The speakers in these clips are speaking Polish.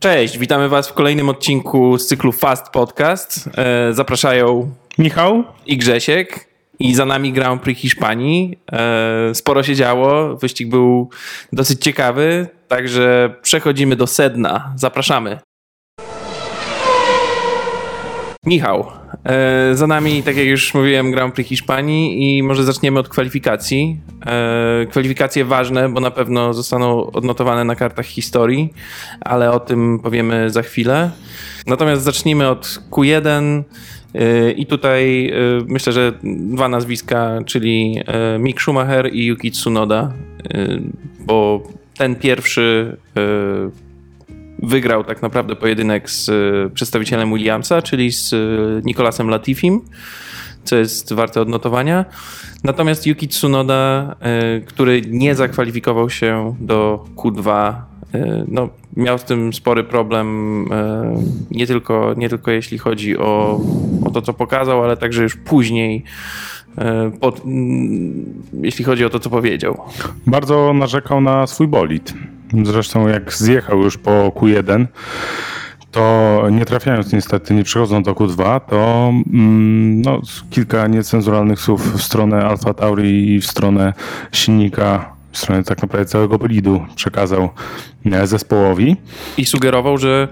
Cześć, witamy Was w kolejnym odcinku z cyklu Fast Podcast. E, zapraszają Michał i Grzesiek. I za nami Grand Prix Hiszpanii. E, sporo się działo, wyścig był dosyć ciekawy, także przechodzimy do sedna. Zapraszamy. Michał, e, za nami, tak jak już mówiłem, Grand Prix Hiszpanii i może zaczniemy od kwalifikacji. E, kwalifikacje ważne, bo na pewno zostaną odnotowane na kartach historii, ale o tym powiemy za chwilę. Natomiast zacznijmy od Q1 e, i tutaj myślę, że dwa nazwiska, czyli Mick Schumacher i Yuki Tsunoda, bo ten pierwszy wygrał tak naprawdę pojedynek z e, przedstawicielem Williamsa, czyli z e, Nicolasem Latifim, co jest warte odnotowania. Natomiast Yuki Tsunoda, e, który nie zakwalifikował się do Q2, no, miał z tym spory problem, nie tylko, nie tylko jeśli chodzi o, o to, co pokazał, ale także już później pod, jeśli chodzi o to, co powiedział. Bardzo narzekał na swój bolid. Zresztą jak zjechał już po Q1, to nie trafiając niestety, nie przechodząc do Q2, to mm, no, kilka niecenzuralnych słów w stronę Alfa Tauri i w stronę silnika, w stronę tak naprawdę całego bolidu przekazał e, zespołowi. I sugerował, że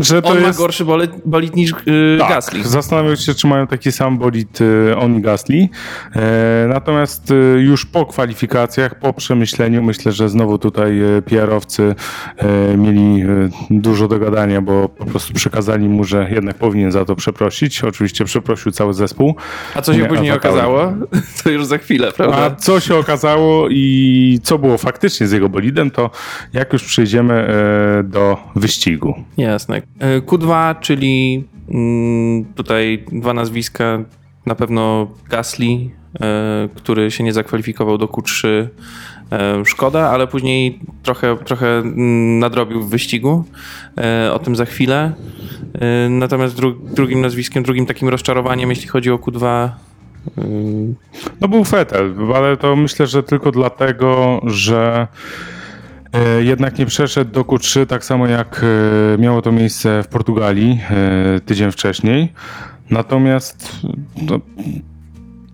że to on jest... ma gorszy bolid, bolid niż yy, tak, Gasly. Zastanawiam się, czy mają taki sam bolid yy, on i Gasly. E, natomiast yy, już po kwalifikacjach, po przemyśleniu, myślę, że znowu tutaj PR-owcy mieli dużo do gadania, bo po prostu przekazali mu, że jednak powinien za to przeprosić. Oczywiście przeprosił cały zespół. A co się Nie, później okazało? To już za chwilę, prawda? A co się okazało i co było faktycznie z jego bolidem, to jak już przejdziemy do wyścigu. Jasne. Jasne. E, Q2, czyli mm, tutaj dwa nazwiska, na pewno Gasly, e, który się nie zakwalifikował do Q3. E, szkoda, ale później trochę, trochę mm, nadrobił w wyścigu. O tym za chwilę. Natomiast dru drugim nazwiskiem, drugim takim rozczarowaniem, jeśli chodzi o Q2, no był Fetel, ale to myślę, że tylko dlatego, że jednak nie przeszedł do Q3 tak samo jak e, miało to miejsce w Portugalii e, tydzień wcześniej. Natomiast no,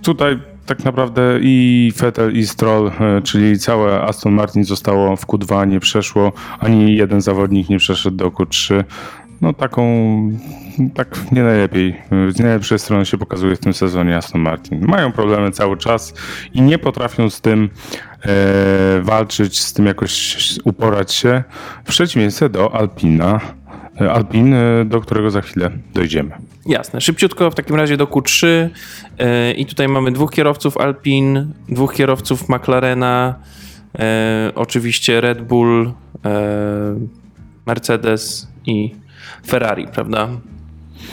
tutaj tak naprawdę i Vettel i Stroll, czyli całe Aston Martin zostało w Q2, nie przeszło, ani jeden zawodnik nie przeszedł do Q3 no taką, tak nie najlepiej, z najlepszej strony się pokazuje w tym sezonie Aston Martin. Mają problemy cały czas i nie potrafią z tym e, walczyć, z tym jakoś uporać się, w przeciwieństwie do Alpina. E, Alpin, e, do którego za chwilę dojdziemy. Jasne. Szybciutko w takim razie do Q3 e, i tutaj mamy dwóch kierowców Alpin, dwóch kierowców McLarena, oczywiście Red Bull, Mercedes i Ferrari, prawda?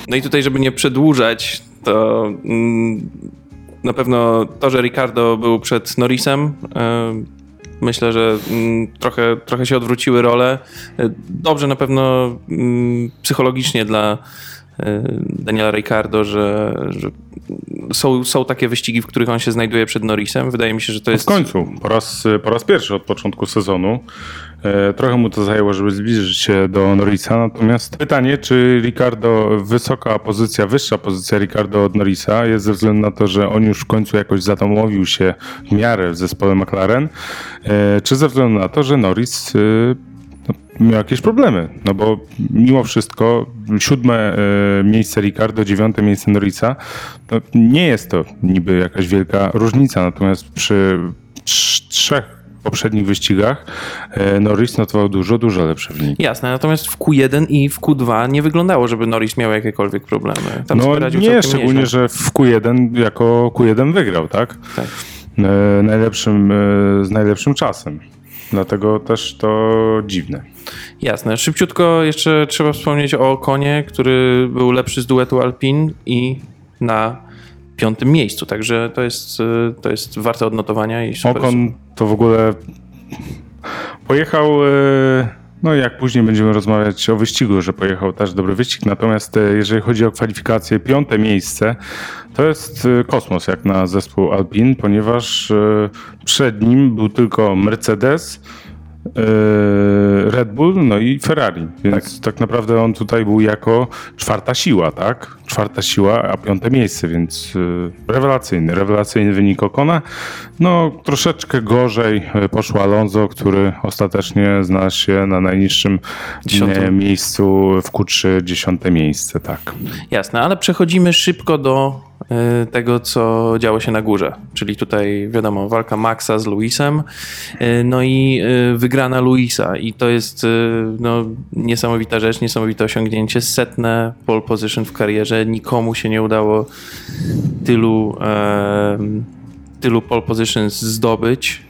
No i tutaj, żeby nie przedłużać, to mm, na pewno to, że Ricardo był przed Norrisem, e, myślę, że mm, trochę, trochę się odwróciły role. E, dobrze na pewno mm, psychologicznie dla e, Daniela Ricardo, że, że, są, są takie wyścigi, w których on się znajduje przed Norrisem. Wydaje mi się, że to jest... W końcu, po raz, po raz pierwszy od początku sezonu trochę mu to zajęło, żeby zbliżyć się do Norrisa. Natomiast pytanie, czy Ricardo, wysoka pozycja, wyższa pozycja Ricardo od Norrisa jest ze względu na to, że on już w końcu jakoś zatomowił się w miarę w zespole McLaren, e, czy ze względu na to, że Norris e, no, miał jakieś problemy, no bo mimo wszystko siódme miejsce Ricardo, dziewiąte miejsce Norrisa, to nie jest to niby jakaś wielka różnica, natomiast przy trzech poprzednich wyścigach e, Norris notował dużo, dużo lepsze wyniki. Jasne, natomiast w Q1 i w Q2 nie wyglądało, żeby Norris miał jakiekolwiek problemy. Tam no nie, szczególnie, nieźle. że w Q1 jako Q1 wygrał, tak? Tak. E, najlepszym, e, z najlepszym czasem. Dlatego też to dziwne. Jasne. Szybciutko jeszcze trzeba wspomnieć o Konie, który był lepszy z duetu Alpin i na piątym miejscu, także to jest, y, to jest warte odnotowania. I super. Okon to w ogóle pojechał, y, no jak później będziemy rozmawiać o wyścigu, że pojechał też dobry wyścig, natomiast y, jeżeli chodzi o kwalifikację, piąte miejsce to jest kosmos jak na zespół Alpin, ponieważ przed nim był tylko Mercedes, Red Bull, no i Ferrari. Więc tak. tak. naprawdę on tutaj był jako czwarta siła, tak? Czwarta siła, a piąte miejsce, więc rewelacyjny, rewelacyjny wynik Okona. No troszeczkę gorzej poszło Alonso, który ostatecznie znalazł się na najniższym Dziesiątym. miejscu w Q3, dziesiąte miejsce, tak. Jasne, ale przechodzimy szybko do tego, co działo się na górze. Czyli tutaj, wiadomo, walka Maxa z Luisem, e, no i e, wygrana Luisa. I to jest no, niesamowita rzecz, niesamowite osiągnięcie. Setne pole position w karierze. Nikomu się nie udało tylu, tylu pole positions zdobyć,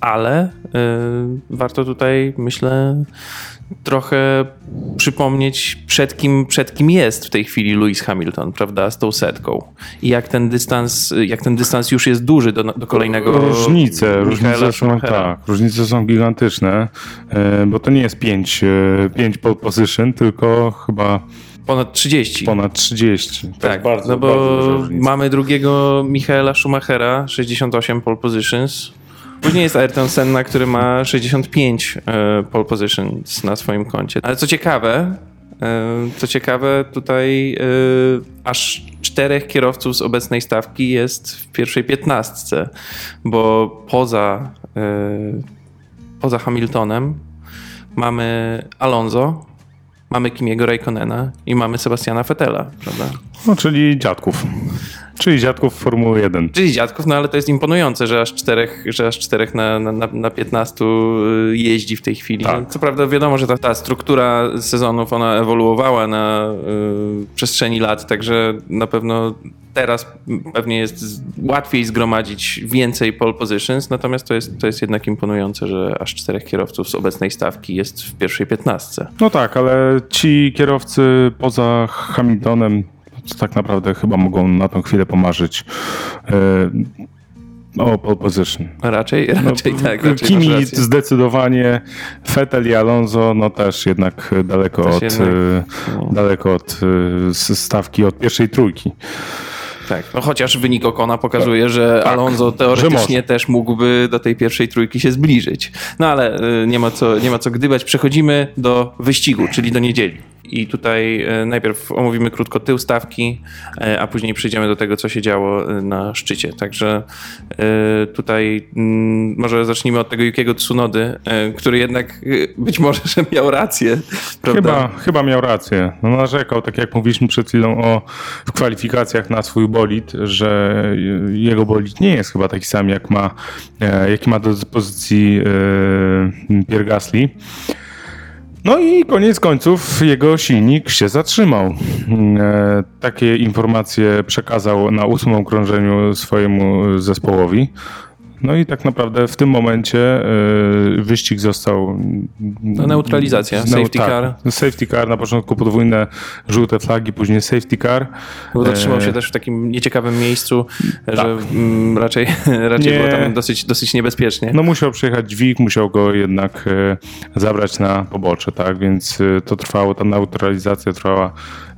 ale warto tutaj, myślę, trochę przypomnieć, przed kim, przed kim jest w tej chwili Lewis Hamilton, prawda, z tą setką. I jak ten dystans, jak ten dystans już jest duży do, do kolejnego Różnice, różnice są, tak, różnice są gigantyczne, e, bo to nie jest 5, 5 e, pole position, tylko chyba Ponad 30. Ponad 30. To tak, bardzo, no bo mamy drugiego Michaela Schumachera, 68 pole positions. Później jest Ayrton Senna, który ma 65 e, pole positions na swoim koncie. Ale co ciekawe, e, co ciekawe, tutaj e, aż czterech kierowców z obecnej stawki jest w pierwszej piętnastce, bo poza, poza Hamiltonem mamy Alonso, mamy Kimiego Raikkonena i mamy Sebastiana Fettela, prawda? No, czyli dziadków. Czyli dziadków Formuły 1. Czyli dziadków, no ale to jest imponujące, że aż czterech, że aż czterech na, na, na 15 y, jeździ w tej chwili. Tak. Co prawda wiadomo, że ta, ta struktura sezonów, ona ewoluowała na y, przestrzeni lat, także na pewno teraz pewnie jest łatwiej zgromadzić więcej pole positions, natomiast to jest, to jest jednak imponujące, że aż czterech kierowców z obecnej stawki jest w pierwszej piętnastce. No tak, ale ci kierowcy poza Hamiltonem tak naprawdę chyba mogą na tą chwilę pomarzyć. E, o pole position. Raczej, raczej no, tak. Raczej Kimi zdecydowanie, Vettel i Alonso no też jednak daleko też od jednak, no. daleko od e, stawki od pierwszej trójki. Tak, no chociaż wynik Okona pokazuje, że tak, Alonso teoretycznie że też mógłby do tej pierwszej trójki się zbliżyć. No ale e, nie ma co, nie ma co gdybać. Przechodzimy do wyścigu, czyli do niedzieli. I tutaj e, najpierw omówimy krótko tył stawki, e, a później przejdziemy do tego, co się działo e, na szczycie. Także tutaj mm, może zacznijmy od tego Yukiego Tsunody, który jednak być może, że miał rację. Chyba, chyba miał rację. No narzekał, tak jak mówiliśmy przed chwilą o w kwalifikacjach na swój bolid, że jego bolid nie jest chyba taki sam, jak ma, jaki ma do dyspozycji Pierre Gasly. No i koniec końców jego silnik się zatrzymał. E, takie informacje przekazał na ósmym okrążeniu swojemu zespołowi. No i tak naprawdę w tym momencie y, wyścig został. No, neutralizacja, no, safety tak, car. Safety car, na początku podwójne żółte flagi, później safety car. Bo zatrzymał się e, też w takim nieciekawym miejscu, tak. że m, raczej, raczej Nie. było tam dosyć, dosyć niebezpiecznie. No musiał przyjechać dźwig, musiał go jednak e, zabrać na pobocze, tak? Więc e, to trwało, ta neutralizacja trwała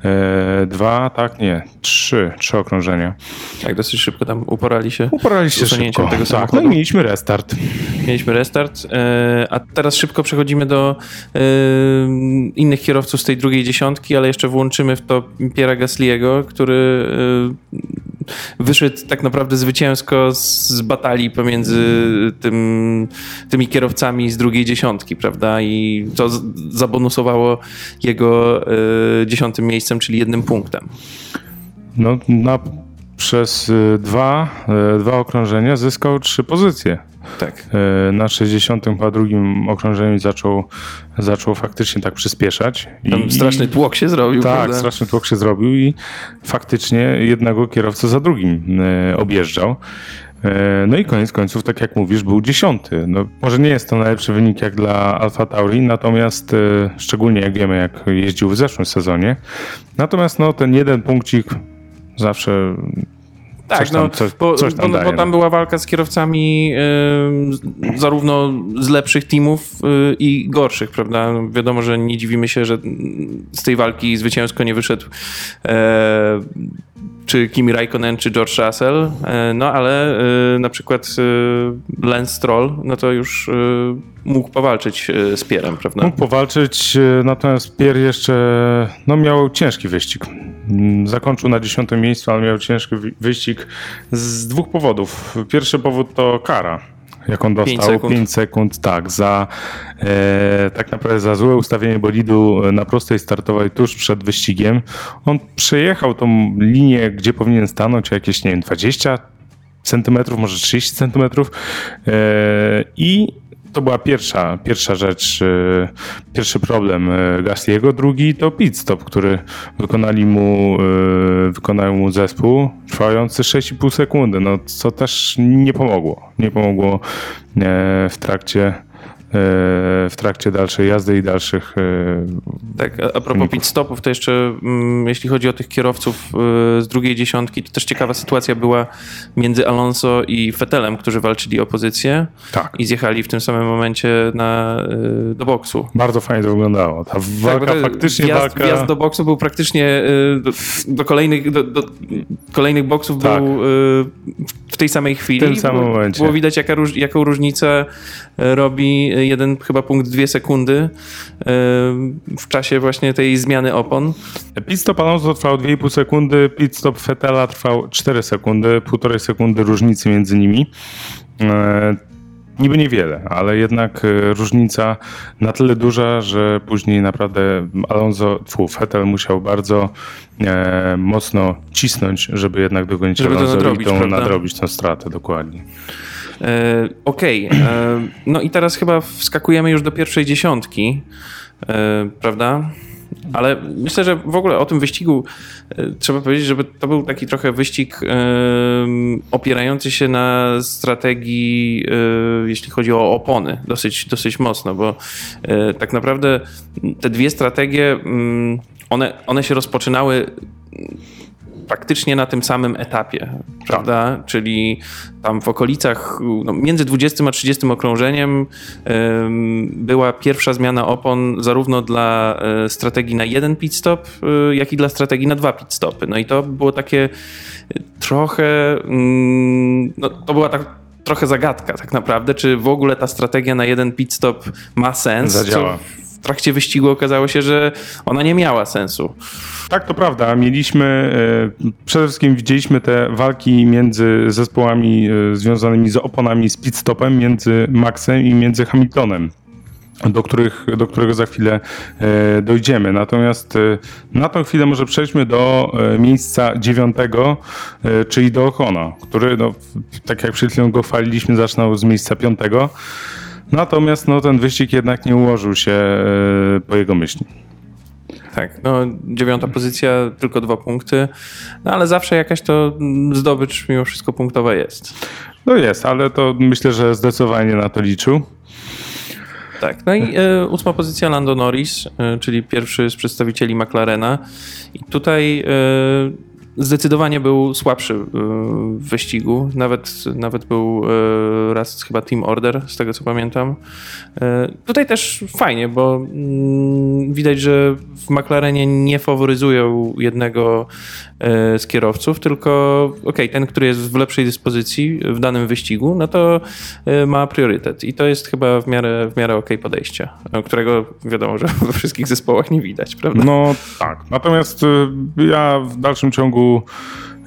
E, dwa, tak? Nie, trzy, trzy okrążenia. Tak, dosyć szybko tam uporali się. Uporali się szybko. tego tak, samochodu. No i mieliśmy restart. Mieliśmy restart, e, a teraz szybko przechodzimy do e, innych kierowców z tej drugiej dziesiątki, ale jeszcze włączymy w to Piera Gasliego, który wyszedł tak naprawdę zwycięsko z batalii pomiędzy tym, tymi kierowcami z drugiej dziesiątki, prawda? I to zabonusowało jego dziesiątym miejscem czyli jednym punktem. No, na, przez y, dwa, y, dwa okrążenia zyskał trzy pozycje. Tak. Y, na 62 okrążeniu zaczął, zaczął faktycznie tak przyspieszać. Tam I, straszny tłok się zrobił. Tak, prawda? straszny tłok się zrobił i faktycznie jednego kierowcę za drugim objeżdżał. No i koniec końców, tak jak mówisz, był dziesiąty. No, może nie jest to najlepszy wynik jak dla Alfa Tauri, natomiast szczególnie jak wiemy, jak jeździł w zeszłym sezonie. Natomiast no, ten jeden punkcik zawsze tak, coś tam, no, coś, bo, coś tam bo, bo, tam była walka z kierowcami y, zarówno z lepszych teamów y, i gorszych, prawda? No, wiadomo, że nie dziwimy się, że z tej walki zwycięsko nie wyszedł y, czy Kimi Raikkonen, czy George Russell, no ale na przykład Lance Stroll, no to już mógł powalczyć z Pierem, prawda? Mógł powalczyć, natomiast Pier jeszcze no, miał ciężki wyścig. Mm, zakończył na dziesiątym miejscu, ale miał ciężki wyścig z dwóch powodów. Pierwszy powód to kara jak on dostał 5 sekund, 5 sekund tak, za e, tak naprawdę za złe ustawienie bolidu na prostej startowej tuż przed wyścigiem. On przejechał tą linię, gdzie powinien stanąć, jakieś, nie wiem, 20 centymetrów, może 30 centymetrów e, i to była pierwsza, pierwsza rzecz, e, pierwszy problem e, Gastiego. Drugi to pit stop, który wykonali mu, e, wykonał mu zespół, trwający 6,5 sekundy, no, co też nie pomogło. Nie pomogło w trakcie w trakcie dalszej jazdy i dalszych. E, tak, a propos pit stopów, to jeszcze mm, jeśli chodzi o tych kierowców e, z drugiej dziesiątki, to też ciekawa sytuacja była między Alonso i Fetelem, którzy walczyli o pozycję tak. i zjechali w tym samym momencie na, e, do boksu. Bardzo fajnie to wyglądało. Ta tak, walka tak, faktycznie wjazd, walka... wjazd do boksu był praktycznie do, do kolejnych, do, do, kolejnych boksów tak. był w tej samej chwili. W tym samym momencie. Było widać, jaka, jaką różnicę robi jeden chyba punkt dwie sekundy e, w czasie właśnie tej zmiany opon. Pit stop Alonso trwał 2,5 sekundy, pit stop Fetela trwał 4 sekundy, półtorej sekundy różnicy między nimi. E, niby niewiele, ale jednak e, różnica na tyle duża, że później naprawdę Alonso, tfu, Vettel musiał bardzo e, mocno cisnąć, żeby jednak dogonić żeby Alonso nadrobić, i tą, nadrobić tą stratę, dokładnie. E, okej, okay. E, no i teraz chyba wskakujemy już do pierwszej dziesiątki, e, prawda? Ale myślę, że w ogóle o tym wyścigu trzeba powiedzieć, żeby to był taki trochę wyścig opierający się na strategii, jeśli chodzi o opony, dosyć, dosyć mocno, bo tak naprawdę te dwie strategie, mm, one, one się rozpoczynały praktycznie na tym samym etapie, prawda? Czyli tam w okolicach, no, między 20 a 30 okrążeniem była pierwsza zmiana opon zarówno dla e, strategii na jeden pit stop, e, jak i dla strategii na dwa pit stopy. No i to było takie trochę, mm, no, to była tak trochę zagadka tak naprawdę, czy w ogóle ta strategia na jeden pit stop ma sens. Zadziała. W trakcie wyścigu okazało się, że ona nie miała sensu. Tak, to prawda. Mieliśmy, e, przede wszystkim widzieliśmy te walki między zespołami e, związanymi z oponami z pitstopem, między Maxem i między Hamiltonem do, których, do którego za chwilę e, dojdziemy. Natomiast na tą chwilę może przejdźmy do miejsca dziewiątego, czyli do Okona, który, no, tak jak przed chwilą go chwaliliśmy, zaczynał z miejsca piątego. Natomiast no, ten wyścig jednak nie ułożył się po jego myśli. Tak, no dziewiąta pozycja, tylko dwa punkty, no ale zawsze jakaś to zdobycz mimo wszystko punktowa jest. No jest, ale to myślę, że zdecydowanie na to liczył. Tak, no i e, ósma pozycja Lando Norris, e, czyli pierwszy z przedstawicieli McLarena. I tutaj e, zdecydowanie był słabszy e, w wyścigu. Nawet, nawet był e, raz chyba Team Order, z tego co pamiętam. E, tutaj też fajnie, bo mm, widać, że w McLarenie nie faworyzują jednego z kierowców, tylko ok, ten, który jest w lepszej dyspozycji w danym wyścigu, no to ma priorytet. I to jest chyba w miarę, w miarę ok podejście, którego wiadomo, że we wszystkich zespołach nie widać, prawda? No tak. Natomiast ja w dalszym ciągu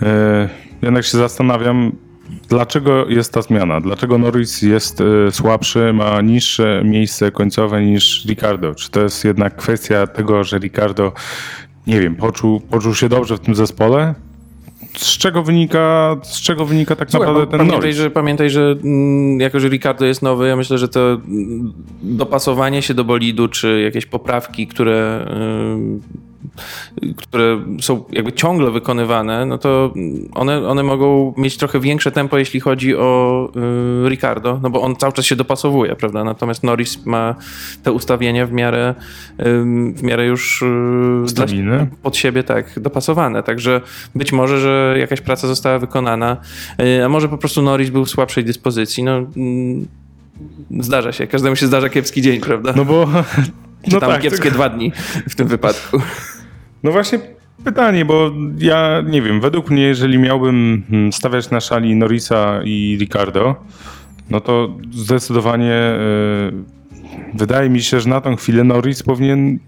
e, jednak się zastanawiam, dlaczego jest ta zmiana? Dlaczego Norris jest e, słabszy, ma niższe miejsce końcowe niż Ricardo? Czy to jest jednak kwestia tego, że Ricardo, nie wiem, poczuł, poczuł się dobrze w tym zespole? z czego wynika, z czego wynika tak Słuchaj, naprawdę ten pamiętaj, Norris? Że, pamiętaj, że mm, jako, że Ricardo jest nowy, ja myślę, że to mm, dopasowanie się do bolidu, czy jakieś poprawki, które które są jakby ciągle wykonywane, no to one, one mogą mieć trochę większe tempo, jeśli chodzi o y, Ricardo, no bo on cały czas się dopasowuje, prawda? Natomiast Norris ma te ustawienia w miarę, w miarę już y, pod siebie tak dopasowane. Także być może, że jakaś praca została wykonana, y, a może po prostu Norris był w słabszej dyspozycji. No, mm, zdarza się, każdemu się zdarza kiepski dzień, prawda? No bo czy no tam tak, kiepskie dwa dni w tym wypadku. No właśnie pytanie, bo ja nie wiem, według mnie, jeżeli miałbym mm, stawiać na szali Norrisa i Ricardo, no to zdecydowanie y, wydaje mi się, że na tą chwilę Norris powinien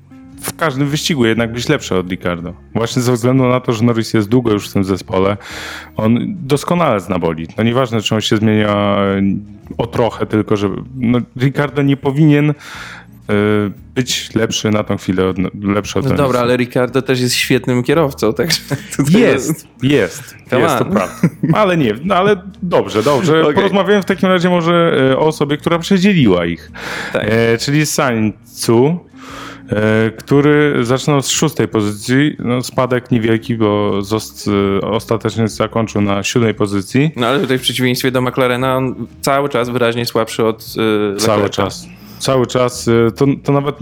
w każdym wyścigu jednak być lepszy od Ricardo. Właśnie ze względu na to, że Norris jest długo już w tym zespole, on doskonale zna bolid. No nieważne, czy on się zmienia y, o trochę, tylko że no, Ricardo nie powinien być lepszy na tą chwilę, od, lepszy od No dobra, ale Ricardo też jest świetnym kierowcą, także... Jest, jest, Come jest, to prawda. Ale nie, no ale dobrze, dobrze. Okej. Porozmawiałem w takim razie może e, o osobie, która przedzieliła ich. Tak. E, czyli Sainzu, e, który zaczynał z szóstej pozycji. No, spadek niewielki, bo zost, e, ostatecznie zakończył na siódmej pozycji. No ale tutaj w przeciwieństwie do McLarena on cały czas wyraźnie słabszy od Cały Leclerca. czas. Cały czas. e, To, to nawet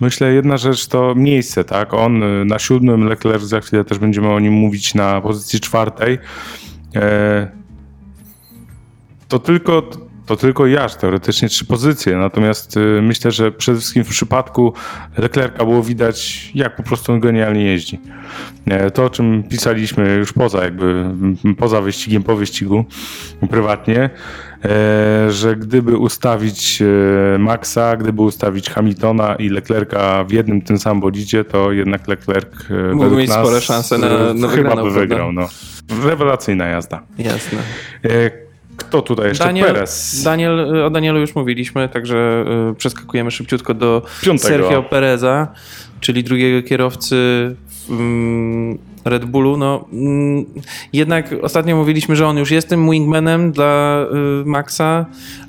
myślę, jedna rzecz to miejsce, tak? On e, na siódmym, Leclerc za chwilę też będziemy o nim mówić na pozycji czwartej. E, To tylko, to tylko jaż, teoretycznie trzy pozycje. Natomiast e, myślę, że przede wszystkim w przypadku Leclerca było widać, jak po prostu on genialnie jeździ. E, To, o czym pisaliśmy już poza jakby, poza wyścigiem, po wyścigu, prywatnie, e, że gdyby ustawić e, Maxa, gdyby ustawić Hamiltona i Leclerca w jednym tym samym bolidzie, to jednak Leclerc według mieć nas, spore szanse na- na chyba wygraną, by prawda? wygrał. No. Rewelacyjna jazda. Jasne. E, Kto tutaj jeszcze? Daniel, Perez. Daniel, o Danielu już mówiliśmy, także y, przeskakujemy szybciutko do Piątego. Sergio Pereza, czyli drugiego kierowcy mm, Red Bullu. No, mm, jednak ostatnio mówiliśmy, że on już jest tym wingmanem dla y, Maxa,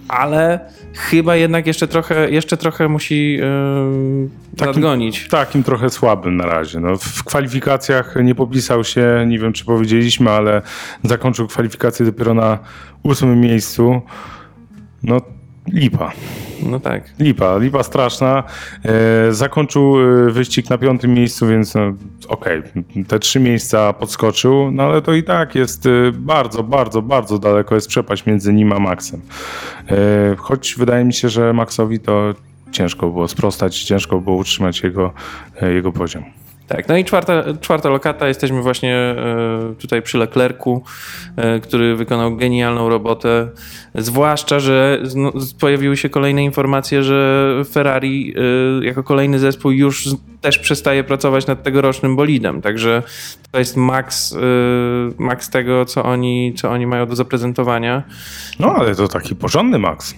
ale chyba jednak jeszcze trochę, jeszcze trochę musi y, Takim- nadgonić. Takim trochę słabym na razie. No, w kwalifikacjach nie popisał się, nie wiem czy powiedzieliśmy, ale zakończył kwalifikacje dopiero na ósmym miejscu. No, lipa. No tak. Lipa, lipa straszna. E, zakończył e, wyścig na piątym miejscu, więc no, okej, te trzy miejsca podskoczył, no ale to i tak jest e, bardzo, bardzo, bardzo daleko jest przepaść między nim a Maxem. E, choć wydaje mi się, że Maxowi to ciężko było sprostać, ciężko było utrzymać jego, e, jego poziom. Tak, no i czwarta, czwarta lokata, jesteśmy właśnie e, tutaj przy Leclercu, e, który wykonał genialną robotę, zwłaszcza, że pojawiły się kolejne informacje, że Ferrari e, jako kolejny zespół już też przestaje pracować nad tegorocznym bolidem, także to jest maks, maks tego, co oni, co oni mają do zaprezentowania. No ale to taki porządny Max.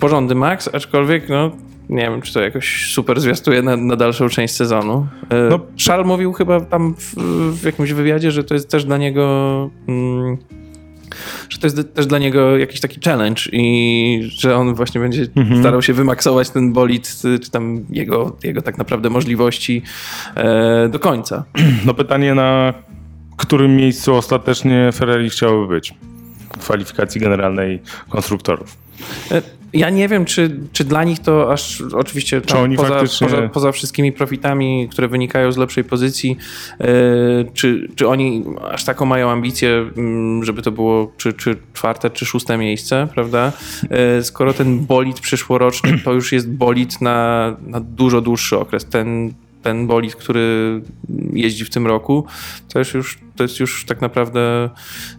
Porządny maks, aczkolwiek no, nie wiem, czy to jakoś super zwiastuje na, na dalszą część sezonu. E, No. Szal mówił chyba tam w, w jakimś wywiadzie, że to jest też dla niego. Mm, że to jest też dla niego jakiś taki challenge i że on właśnie będzie starał się wymaksować ten bolid, czy tam jego, jego tak naprawdę możliwości e, do końca. No pytanie na którym miejscu ostatecznie Ferrari chciałoby być w kwalifikacji generalnej konstruktorów. Ja nie wiem, czy, czy dla nich to aż oczywiście tam oni poza, faktycznie- poza, poza wszystkimi profitami, które wynikają z lepszej pozycji, e, czy, czy oni aż taką mają ambicję, mm, żeby to było czy, czy czwarte, czy szóste miejsce, prawda? E, Skoro ten bolid przyszłoroczny to już jest bolid na, na dużo dłuższy okres. Ten, ten bolid, który jeździ w tym roku, to jest już, to jest już tak naprawdę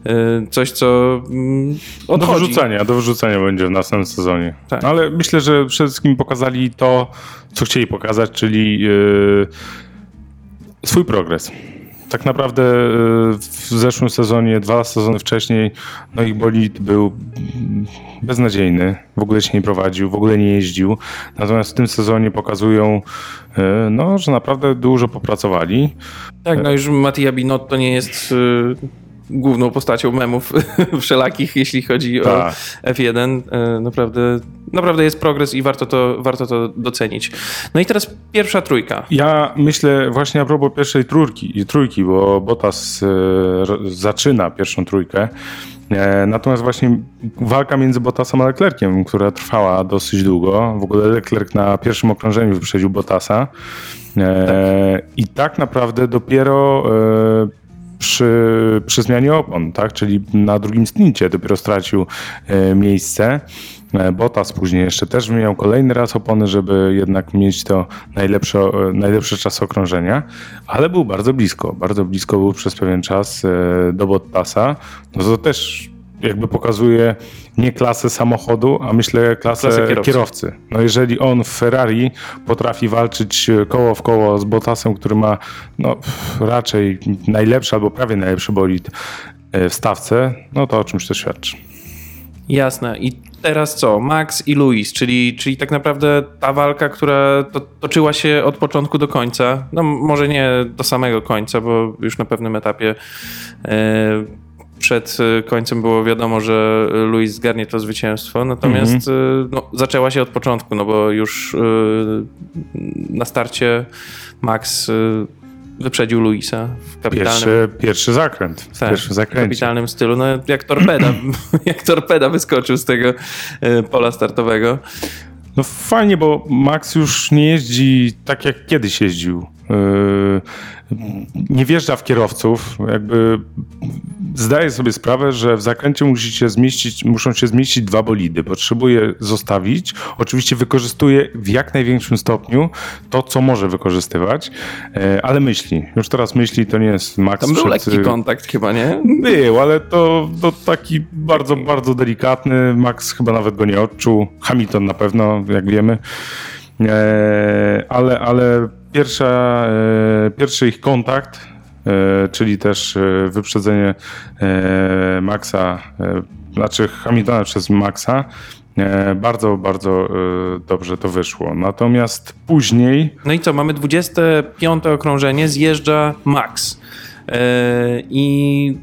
e, coś, co mm, Do odchodzi. wyrzucenia, do wyrzucenia będzie w następnym sezonie. Tak. No, ale myślę, że przede wszystkim pokazali to, co chcieli pokazać, czyli yy, swój progres. Tak naprawdę yy, w zeszłym sezonie, dwa sezony wcześniej, no ich bolid był beznadziejny. W ogóle się nie prowadził, w ogóle nie jeździł. Natomiast w tym sezonie pokazują, yy, no, że naprawdę dużo popracowali. Tak, no już Mattia Binotto nie jest y, główną postacią memów wszelakich, jeśli chodzi Tak. o F1. Y, naprawdę, naprawdę jest progres i warto to, warto to docenić. No i teraz pierwsza trójka. Ja myślę właśnie a propos pierwszej trójki, trójki bo Bottas e, zaczyna pierwszą trójkę. E, Natomiast właśnie walka między Bottasem a Leclerciem, która trwała dosyć długo. W ogóle Leclerc na pierwszym okrążeniu wyprzedził Bottasa. E, I tak naprawdę dopiero e, przy, przy zmianie opon, tak? czyli na drugim stincie dopiero stracił e, miejsce. E, Bottas później jeszcze też wymieniał kolejny raz opony, żeby jednak mieć to najlepsze, e, najlepszy czas okrążenia, ale był bardzo blisko, bardzo blisko był przez pewien czas do Bottasa. No to też jakby pokazuje nie klasę samochodu, a myślę klasę, Klasę kierowcy. kierowcy. No jeżeli on w Ferrari potrafi walczyć koło w koło z Bottasem, który ma no, raczej najlepszy albo prawie najlepszy bolid e, w stawce, no to o czymś to świadczy. Jasne. I teraz co? Max i Luis, czyli, czyli tak naprawdę ta walka, która to, toczyła się od początku do końca. No może nie do samego końca, bo już na pewnym etapie e, przed e, końcem było wiadomo, że Luis zgarnie to zwycięstwo. Natomiast e, no, zaczęła się od początku, no bo już e, na starcie Max wyprzedził Luisa w kapitalnym Pierwszy, pierwszy zakręt. tak, pierwszy w kapitalnym stylu. No, jak torpeda, jak torpeda wyskoczył z tego pola startowego. No fajnie, bo Max już nie jeździ tak jak kiedyś jeździł. Yy, Nie wjeżdża w kierowców. Jakby zdaje sobie sprawę, że w zakręcie musi się zmieścić, muszą się zmieścić dwa bolidy. Potrzebuje zostawić. Oczywiście wykorzystuje w jak największym stopniu to, co może wykorzystywać, yy, ale myśli. Już teraz myśli to nie jest Max Tam był przed, lekki yy, kontakt chyba, nie? Był, ale to, to taki bardzo, bardzo delikatny. Max chyba nawet go nie odczuł. Hamilton na pewno, jak wiemy. E, ale, ale pierwsza, e, pierwszy ich kontakt, e, czyli też wyprzedzenie Maxa, znaczy Hamiltona przez Maxa, bardzo, bardzo dobrze to wyszło. Natomiast później No i co, mamy 25 okrążenie, zjeżdża Max. I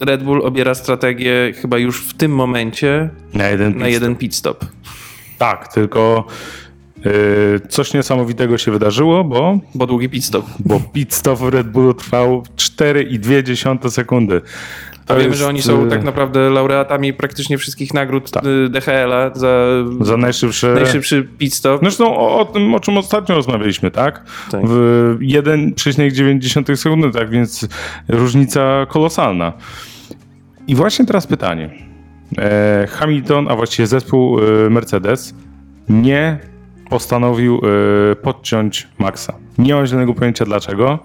Red Bull obiera strategię chyba już w tym momencie na jeden, na pit jeden pit stop. Tak, tylko y, coś niesamowitego się wydarzyło, bo, Bo długi pit stop. bo pit stop w Red Bullu trwał 4,2 sekundy. To A wiemy, jest, że oni są y, tak naprawdę laureatami praktycznie wszystkich nagród y, DHL-a za, za najszybsze... najszybszy pit stop. Zresztą o, o tym, o czym ostatnio rozmawialiśmy, tak? Tak. W 1,9 sekundy, tak więc różnica kolosalna. I właśnie teraz pytanie. E, Hamilton, a właściwie zespół e, Mercedes nie postanowił e, podciąć Maxa. Nie mam zielonego pojęcia dlaczego.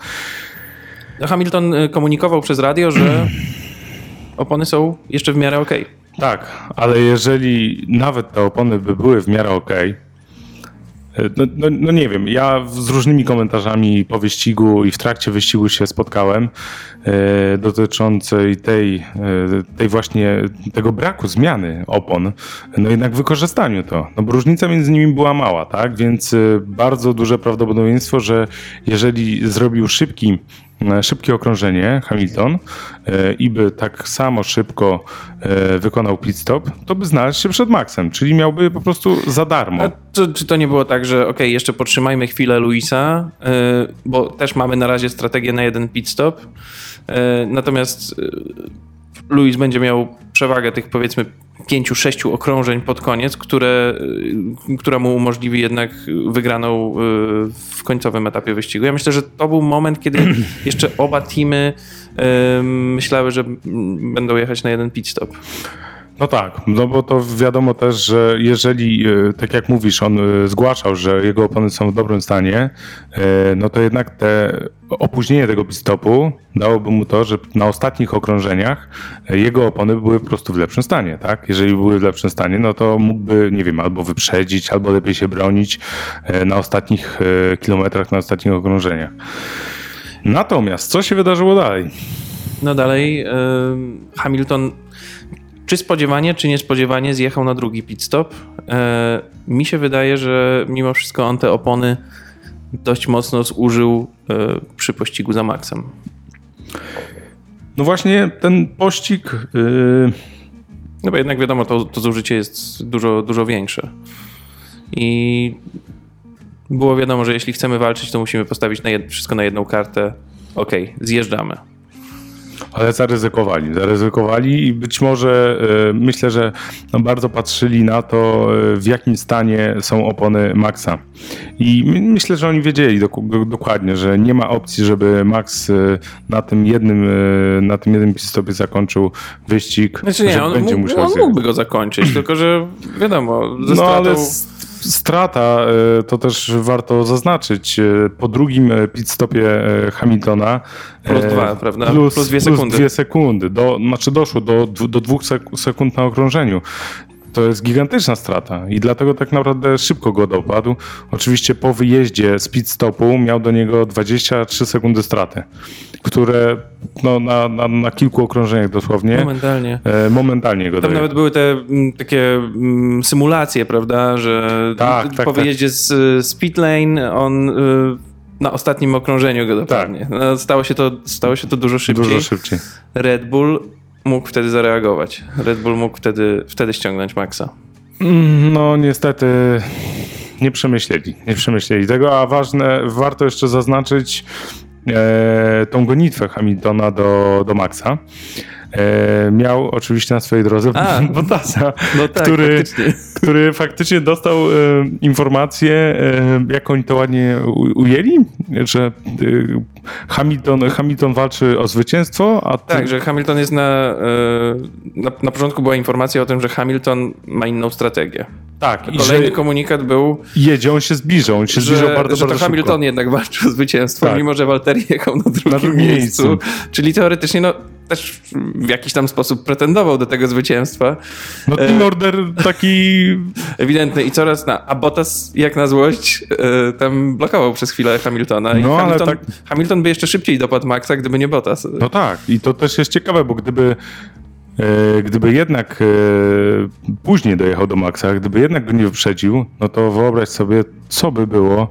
Hamilton y, komunikował przez radio, że opony są jeszcze w miarę okej. Tak, ale jeżeli nawet te opony by były w miarę okej, no, no, no nie wiem, ja z różnymi komentarzami po wyścigu i w trakcie wyścigu się spotkałem e, dotyczącej tej, e, tej właśnie tego braku zmiany opon, no jednak wykorzystaniu to, no bo różnica między nimi była mała, tak, więc e, bardzo duże prawdopodobieństwo, że jeżeli zrobił szybki szybkie okrążenie Hamilton e, i by tak samo szybko e, wykonał pit stop, to by znalazł się przed Maxem, czyli miałby po prostu za darmo. A czy, to nie było tak, że okej, jeszcze potrzymajmy chwilę Luisa, bo też mamy na razie strategię na jeden pit stop, natomiast Luis będzie miał przewagę tych powiedzmy pięciu, sześciu okrążeń pod koniec, które, y, która mu umożliwi jednak wygraną y, w końcowym etapie wyścigu. Ja myślę, że to był moment, kiedy jeszcze oba teamy y, myślały, że będą jechać na jeden pit stop. No tak, no bo to wiadomo też, że jeżeli, e, tak jak mówisz, on e, zgłaszał, że jego opony są w dobrym stanie, e, no to jednak te opóźnienie tego pit-stopu dałoby mu to, że na ostatnich okrążeniach jego opony były po prostu w lepszym stanie, tak? Jeżeli były w lepszym stanie, no to mógłby, nie wiem, albo wyprzedzić, albo lepiej się bronić na ostatnich kilometrach, na ostatnich okrążeniach. Natomiast co się wydarzyło dalej? No dalej, Hamilton czy spodziewanie, czy niespodziewanie zjechał na drugi pit stop. E, mi się wydaje, że mimo wszystko on te opony dość mocno zużył e, przy pościgu za Maxem. No właśnie ten pościg... Yy... No bo jednak wiadomo, to, to zużycie jest dużo, dużo większe. I było wiadomo, że jeśli chcemy walczyć, to musimy postawić na wszystko na jedną kartę. Okej, zjeżdżamy. Ale zaryzykowali, zaryzykowali i być może e, myślę, że no bardzo patrzyli na to, e, w jakim stanie są opony Maxa. I my, myślę, że oni wiedzieli dok- dokładnie, że nie ma opcji, żeby Max e, na tym jednym, na tym jednym pit-stopie zakończył wyścig, Znaczy nie, on, będzie mógł, musiał on mógłby go zakończyć, tylko że wiadomo, ze No stratą... ale strata, e, to też warto zaznaczyć, e, po drugim e, pit stopie Hamiltona Plus dwa, prawda? Plus, Plus dwie plus sekundy. dwie sekundy. Do, znaczy doszło do, do dwóch sek- sekund na okrążeniu. To jest gigantyczna strata i dlatego tak naprawdę szybko go dopadł. Oczywiście po wyjeździe z pit stopu miał do niego 23 sekundy straty, które no, na, na, na kilku okrążeniach dosłownie Momentalnie. e, momentalnie go Tam dojechał. nawet były te mm, takie mm, symulacje, prawda, że Tak, po tak, tak. wyjeździe z, z pit lane on y, na ostatnim okrążeniu go dopadnie. No, stało, się to, stało się to dużo szybciej. Dużo szybciej. Red Bull mógł wtedy zareagować. Red Bull mógł wtedy, wtedy ściągnąć Maxa. Mm, No niestety nie przemyśleli, nie przemyśleli tego, a ważne, warto jeszcze zaznaczyć e, tą gonitwę Hamiltona do, do Maxa. E, miał oczywiście na swojej drodze A. Bottasa, No tak, który, faktycznie. który faktycznie dostał e, informację, e, jak oni to ładnie u, ujęli, że e, Hamilton, Hamilton walczy o zwycięstwo, a ty, Tak, że Hamilton jest na, y, na... Na początku była informacja o tym, że Hamilton ma inną strategię. tak, i Kolejny komunikat był, jedzie, on się zbliżał, on się że, bardzo, że to bardzo Hamilton szybko. jednak walczył o zwycięstwo, Tak. mimo że Walteri jechał na drugim, Na drugim miejscu. miejscu. Czyli teoretycznie no, też w jakiś tam sposób pretendował do tego zwycięstwa. No team order taki Ewidentny i coraz na. A Bottas jak na złość e, tam blokował przez chwilę Hamiltona. I No, ale Hamilton, tak- Hamilton by jeszcze szybciej dopadł Maxa, gdyby nie Bottas. No tak, i to też jest ciekawe, bo gdyby, e, gdyby jednak e, później dojechał do Maxa, gdyby jednak go nie wyprzedził, no to wyobraź sobie, co by było,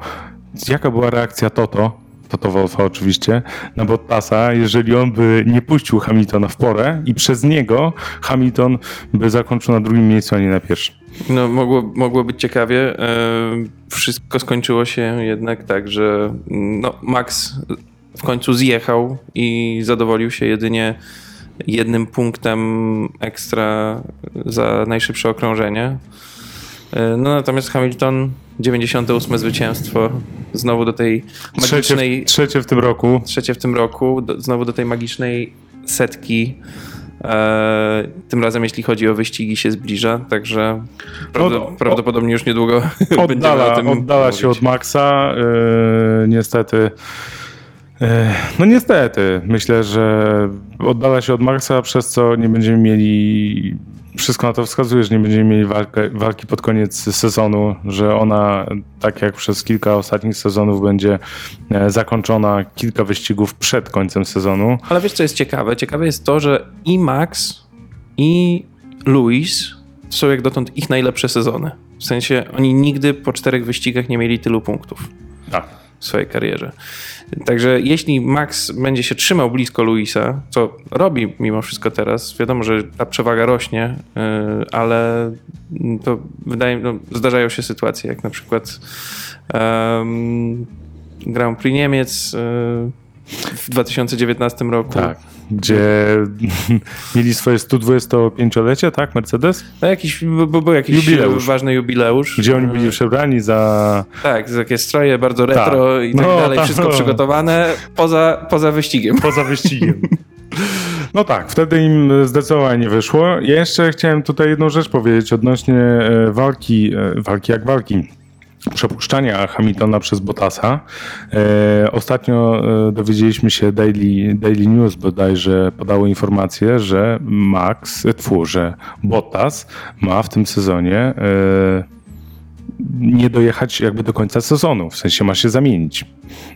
jaka była reakcja Toto, Toto oczywiście, na Bottasa, jeżeli on by nie puścił Hamiltona w porę i przez niego Hamilton by zakończył na drugim miejscu, a nie na pierwszym. No, mogło, mogło być ciekawie. E, wszystko skończyło się jednak tak, że mm, no, Max w końcu zjechał i zadowolił się jedynie jednym punktem ekstra za najszybsze okrążenie. E, No natomiast Hamilton 98 zwycięstwo znowu do tej Trzecie, magicznej w- trzecie w tym roku. trzecie w tym roku, do, znowu do tej magicznej setki. E, tym razem, jeśli chodzi o wyścigi, się zbliża, także prawdo, o- prawdopodobnie już niedługo będziemy Oddala, o tym oddala się od Maxa. Yy, niestety. Yy, no niestety. Myślę, że oddala się od Maxa, przez co nie będziemy mieli. Wszystko na to wskazuje, że nie będziemy mieli walkę, walki pod koniec sezonu, że ona, tak jak przez kilka ostatnich sezonów, będzie e, zakończona kilka wyścigów przed końcem sezonu. Ale wiesz, co jest ciekawe? Ciekawe jest to, że i Max, i Luis są jak dotąd ich najlepsze sezony. W sensie oni nigdy po czterech wyścigach nie mieli tylu punktów. Tak. W swojej karierze. Także jeśli Max będzie się trzymał blisko Luisa, co robi mimo wszystko teraz, wiadomo, że ta przewaga rośnie, yy, ale to wydaje no, zdarzają się sytuacje, jak na przykład um, Grand Prix Niemiec yy, w 2019 roku. Tak. Gdzie mieli swoje 125-lecie, tak? Mercedes? No jakiś, bo był jakiś Jubileusz. ważny jubileusz. Gdzie oni byli przebrani za Tak, takie stroje bardzo retro Tak. i tak No, dalej, tak, wszystko no. przygotowane poza, poza wyścigiem. poza wyścigiem. No tak, wtedy im zdecydowanie nie wyszło. Ja jeszcze chciałem tutaj jedną rzecz powiedzieć odnośnie e, walki, e, walki jak walki. Przepuszczania Hamiltona przez Bottasa. E, ostatnio e, dowiedzieliśmy się, Daily, Daily News bodajże podało informację, że Max, e, że Bottas ma w tym sezonie e, nie dojechać jakby do końca sezonu. W sensie ma się zamienić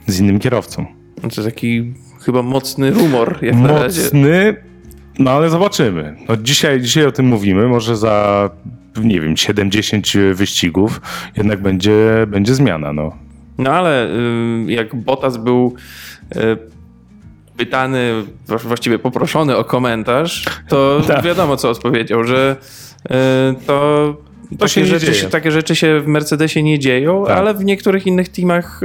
z innym kierowcą. To jest taki chyba mocny rumor, jak na razie. Mocny, no ale zobaczymy. No dzisiaj, dzisiaj o tym mówimy, może za, nie wiem, 70 wyścigów jednak będzie, będzie zmiana, no. No ale y, jak Bottas był y, pytany, właściwie poproszony o komentarz, to Tak. wiadomo co odpowiedział, że y, to To się rzeczy, dzieje. się, takie rzeczy się w Mercedesie nie dzieją, Tak. ale w niektórych innych teamach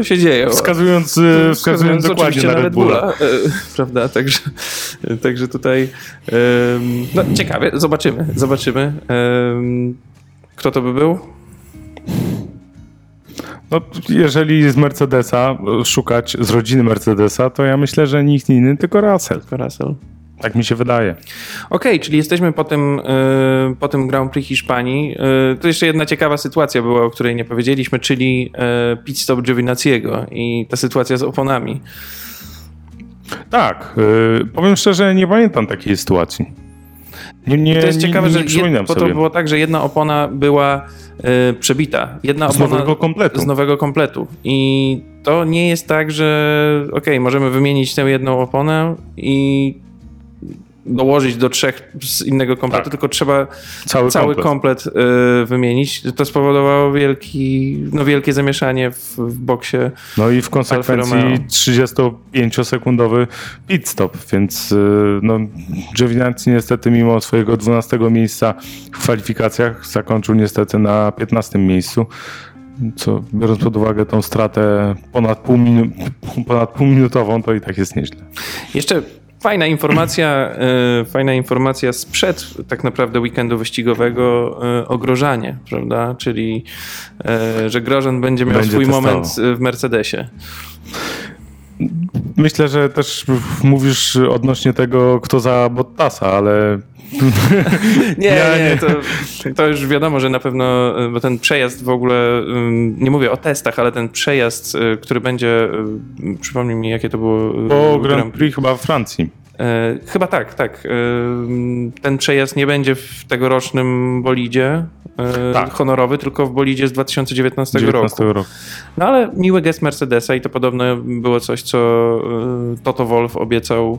y, się dzieją. Wskazując, e, wskazując dokładnie na Red Bulla. y, prawda, także, także tutaj no, ciekawie, zobaczymy, zobaczymy. Ym, kto to by był? No, jeżeli z Mercedesa szukać, z rodziny Mercedesa, to ja myślę, że nikt inny, tylko Russell. Tylko Russell. Tak mi się wydaje. Okej, czyli jesteśmy po tym, y, po tym Grand Prix Hiszpanii. Y, to jeszcze jedna ciekawa sytuacja była, o której nie powiedzieliśmy, czyli y, pit stop Giovinazziego i ta sytuacja z oponami. Tak, powiem szczerze, nie pamiętam takiej sytuacji. Nie, nie, To jest ciekawe, że nie przypominam jed, bo to sobie. było tak, że jedna opona była przebita. Jedna Z opona nowego kompletu. z nowego kompletu. I to nie jest tak, że okej, możemy wymienić tę jedną oponę i dołożyć do trzech z innego kompletu, Tak. tylko trzeba Cały, cały komplet. komplet, y, wymienić. To spowodowało wielki, no wielkie zamieszanie w, w boksie. No i w konsekwencji Romeo. 35-sekundowy pit stop, więc y, no, Giovinazzi niestety mimo swojego 12 miejsca w kwalifikacjach zakończył niestety na 15 miejscu. Co biorąc pod uwagę tą stratę ponad, pół minu- ponad półminutową, to i tak jest nieźle. Jeszcze fajna informacja, y, fajna informacja sprzed tak naprawdę weekendu wyścigowego y, o Grożanie, prawda? Czyli, y, że Grożan będzie miał Będzie swój testował. moment w Mercedesie. Myślę, że też mówisz odnośnie tego, kto za Bottasa, ale Nie, nie, nie. to, to już wiadomo, że na pewno, y, bo ten przejazd w ogóle, nie mówię o testach, ale ten przejazd, y, który będzie, y, przypomnij mi, jakie to było po Grand Prix chyba w Francji. E, Chyba tak, tak. E, Ten przejazd nie będzie w tegorocznym bolidzie e, Tak. honorowy, tylko w bolidzie z 2019 19 roku. roku. No ale miły gest Mercedesa i to podobno było coś, co e, Toto Wolf obiecał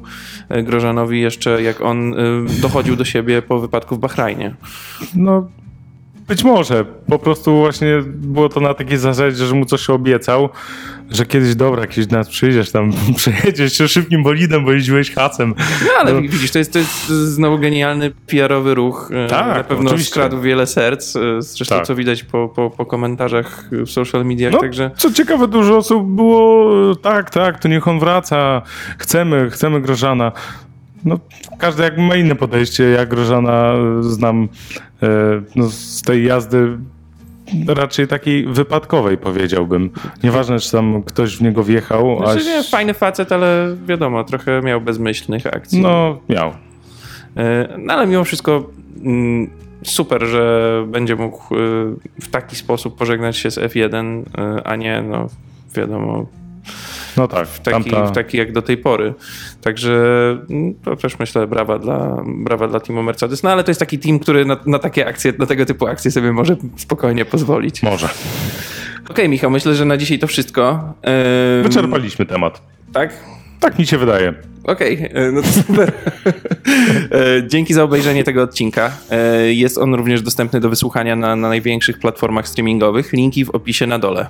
e, Grożanowi jeszcze jak on e, dochodził do siebie po wypadku w Bahrajnie. No, być może. Po prostu właśnie było to na takiej zasadzie, że mu coś obiecał, że kiedyś, dobra, jakiś nas przyjdziesz tam, przejedziesz się szybkim bolidem, bo jeździłeś hacem. No ale No. widzisz, to jest, to jest znowu genialny PR-owy ruch. E, Tak, Na pewno oczywiście. skradł wiele serc, e, zresztą Tak. co widać po, po, po komentarzach w social mediach, No, także... co ciekawe, dużo osób było, tak, tak, to niech on wraca, chcemy, chcemy Grożana. No, każdy jak ma inne podejście, ja Grożana znam e, no, z tej jazdy raczej takiej wypadkowej powiedziałbym. Nieważne, czy tam ktoś w niego wjechał, Znaczy, aż... nie, fajny facet, ale wiadomo, trochę miał bezmyślnych akcji. No, miał. E, No ale mimo wszystko mm, super, że będzie mógł e, w taki sposób pożegnać się z F1, e, a nie, no wiadomo, No tak, w taki, tamta... w taki jak do tej pory. Także to też myślę brawa dla, brawa dla teamu Mercedes. No ale to jest taki team, który na, na takie akcje, na tego typu akcje sobie może spokojnie pozwolić. Może. Okej, Michał, myślę, że na dzisiaj to wszystko. Wyczerpaliśmy temat. Tak? Tak mi się wydaje. Okej, e, no to super. E, Dzięki za obejrzenie tego odcinka. E, Jest on również dostępny do wysłuchania na, na największych platformach streamingowych. Linki w opisie na dole.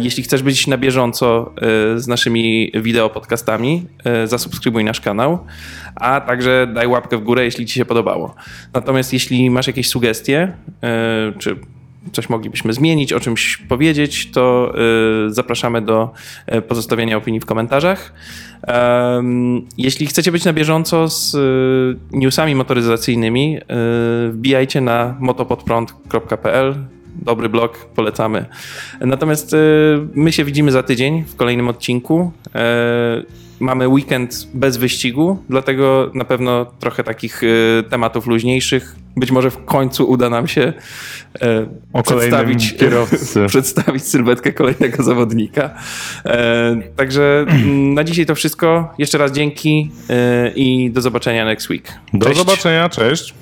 Jeśli chcesz być na bieżąco z naszymi wideo podcastami, zasubskrybuj nasz kanał, a także daj łapkę w górę, jeśli Ci się podobało. Natomiast jeśli masz jakieś sugestie, czy coś moglibyśmy zmienić, o czymś powiedzieć, to y, zapraszamy do y, pozostawiania opinii w komentarzach. Jeśli chcecie być na bieżąco z y, newsami motoryzacyjnymi, wbijajcie na motopodprąd.pl. Dobry blog, polecamy. Natomiast my się widzimy za tydzień w kolejnym odcinku. Mamy weekend bez wyścigu, dlatego na pewno trochę takich tematów luźniejszych. Być może w końcu uda nam się e, przedstawić, kierowcy. przedstawić sylwetkę kolejnego zawodnika. E, także mm, na dzisiaj to wszystko. Jeszcze raz dzięki e, i do zobaczenia next week. Do Cześć. zobaczenia, cześć.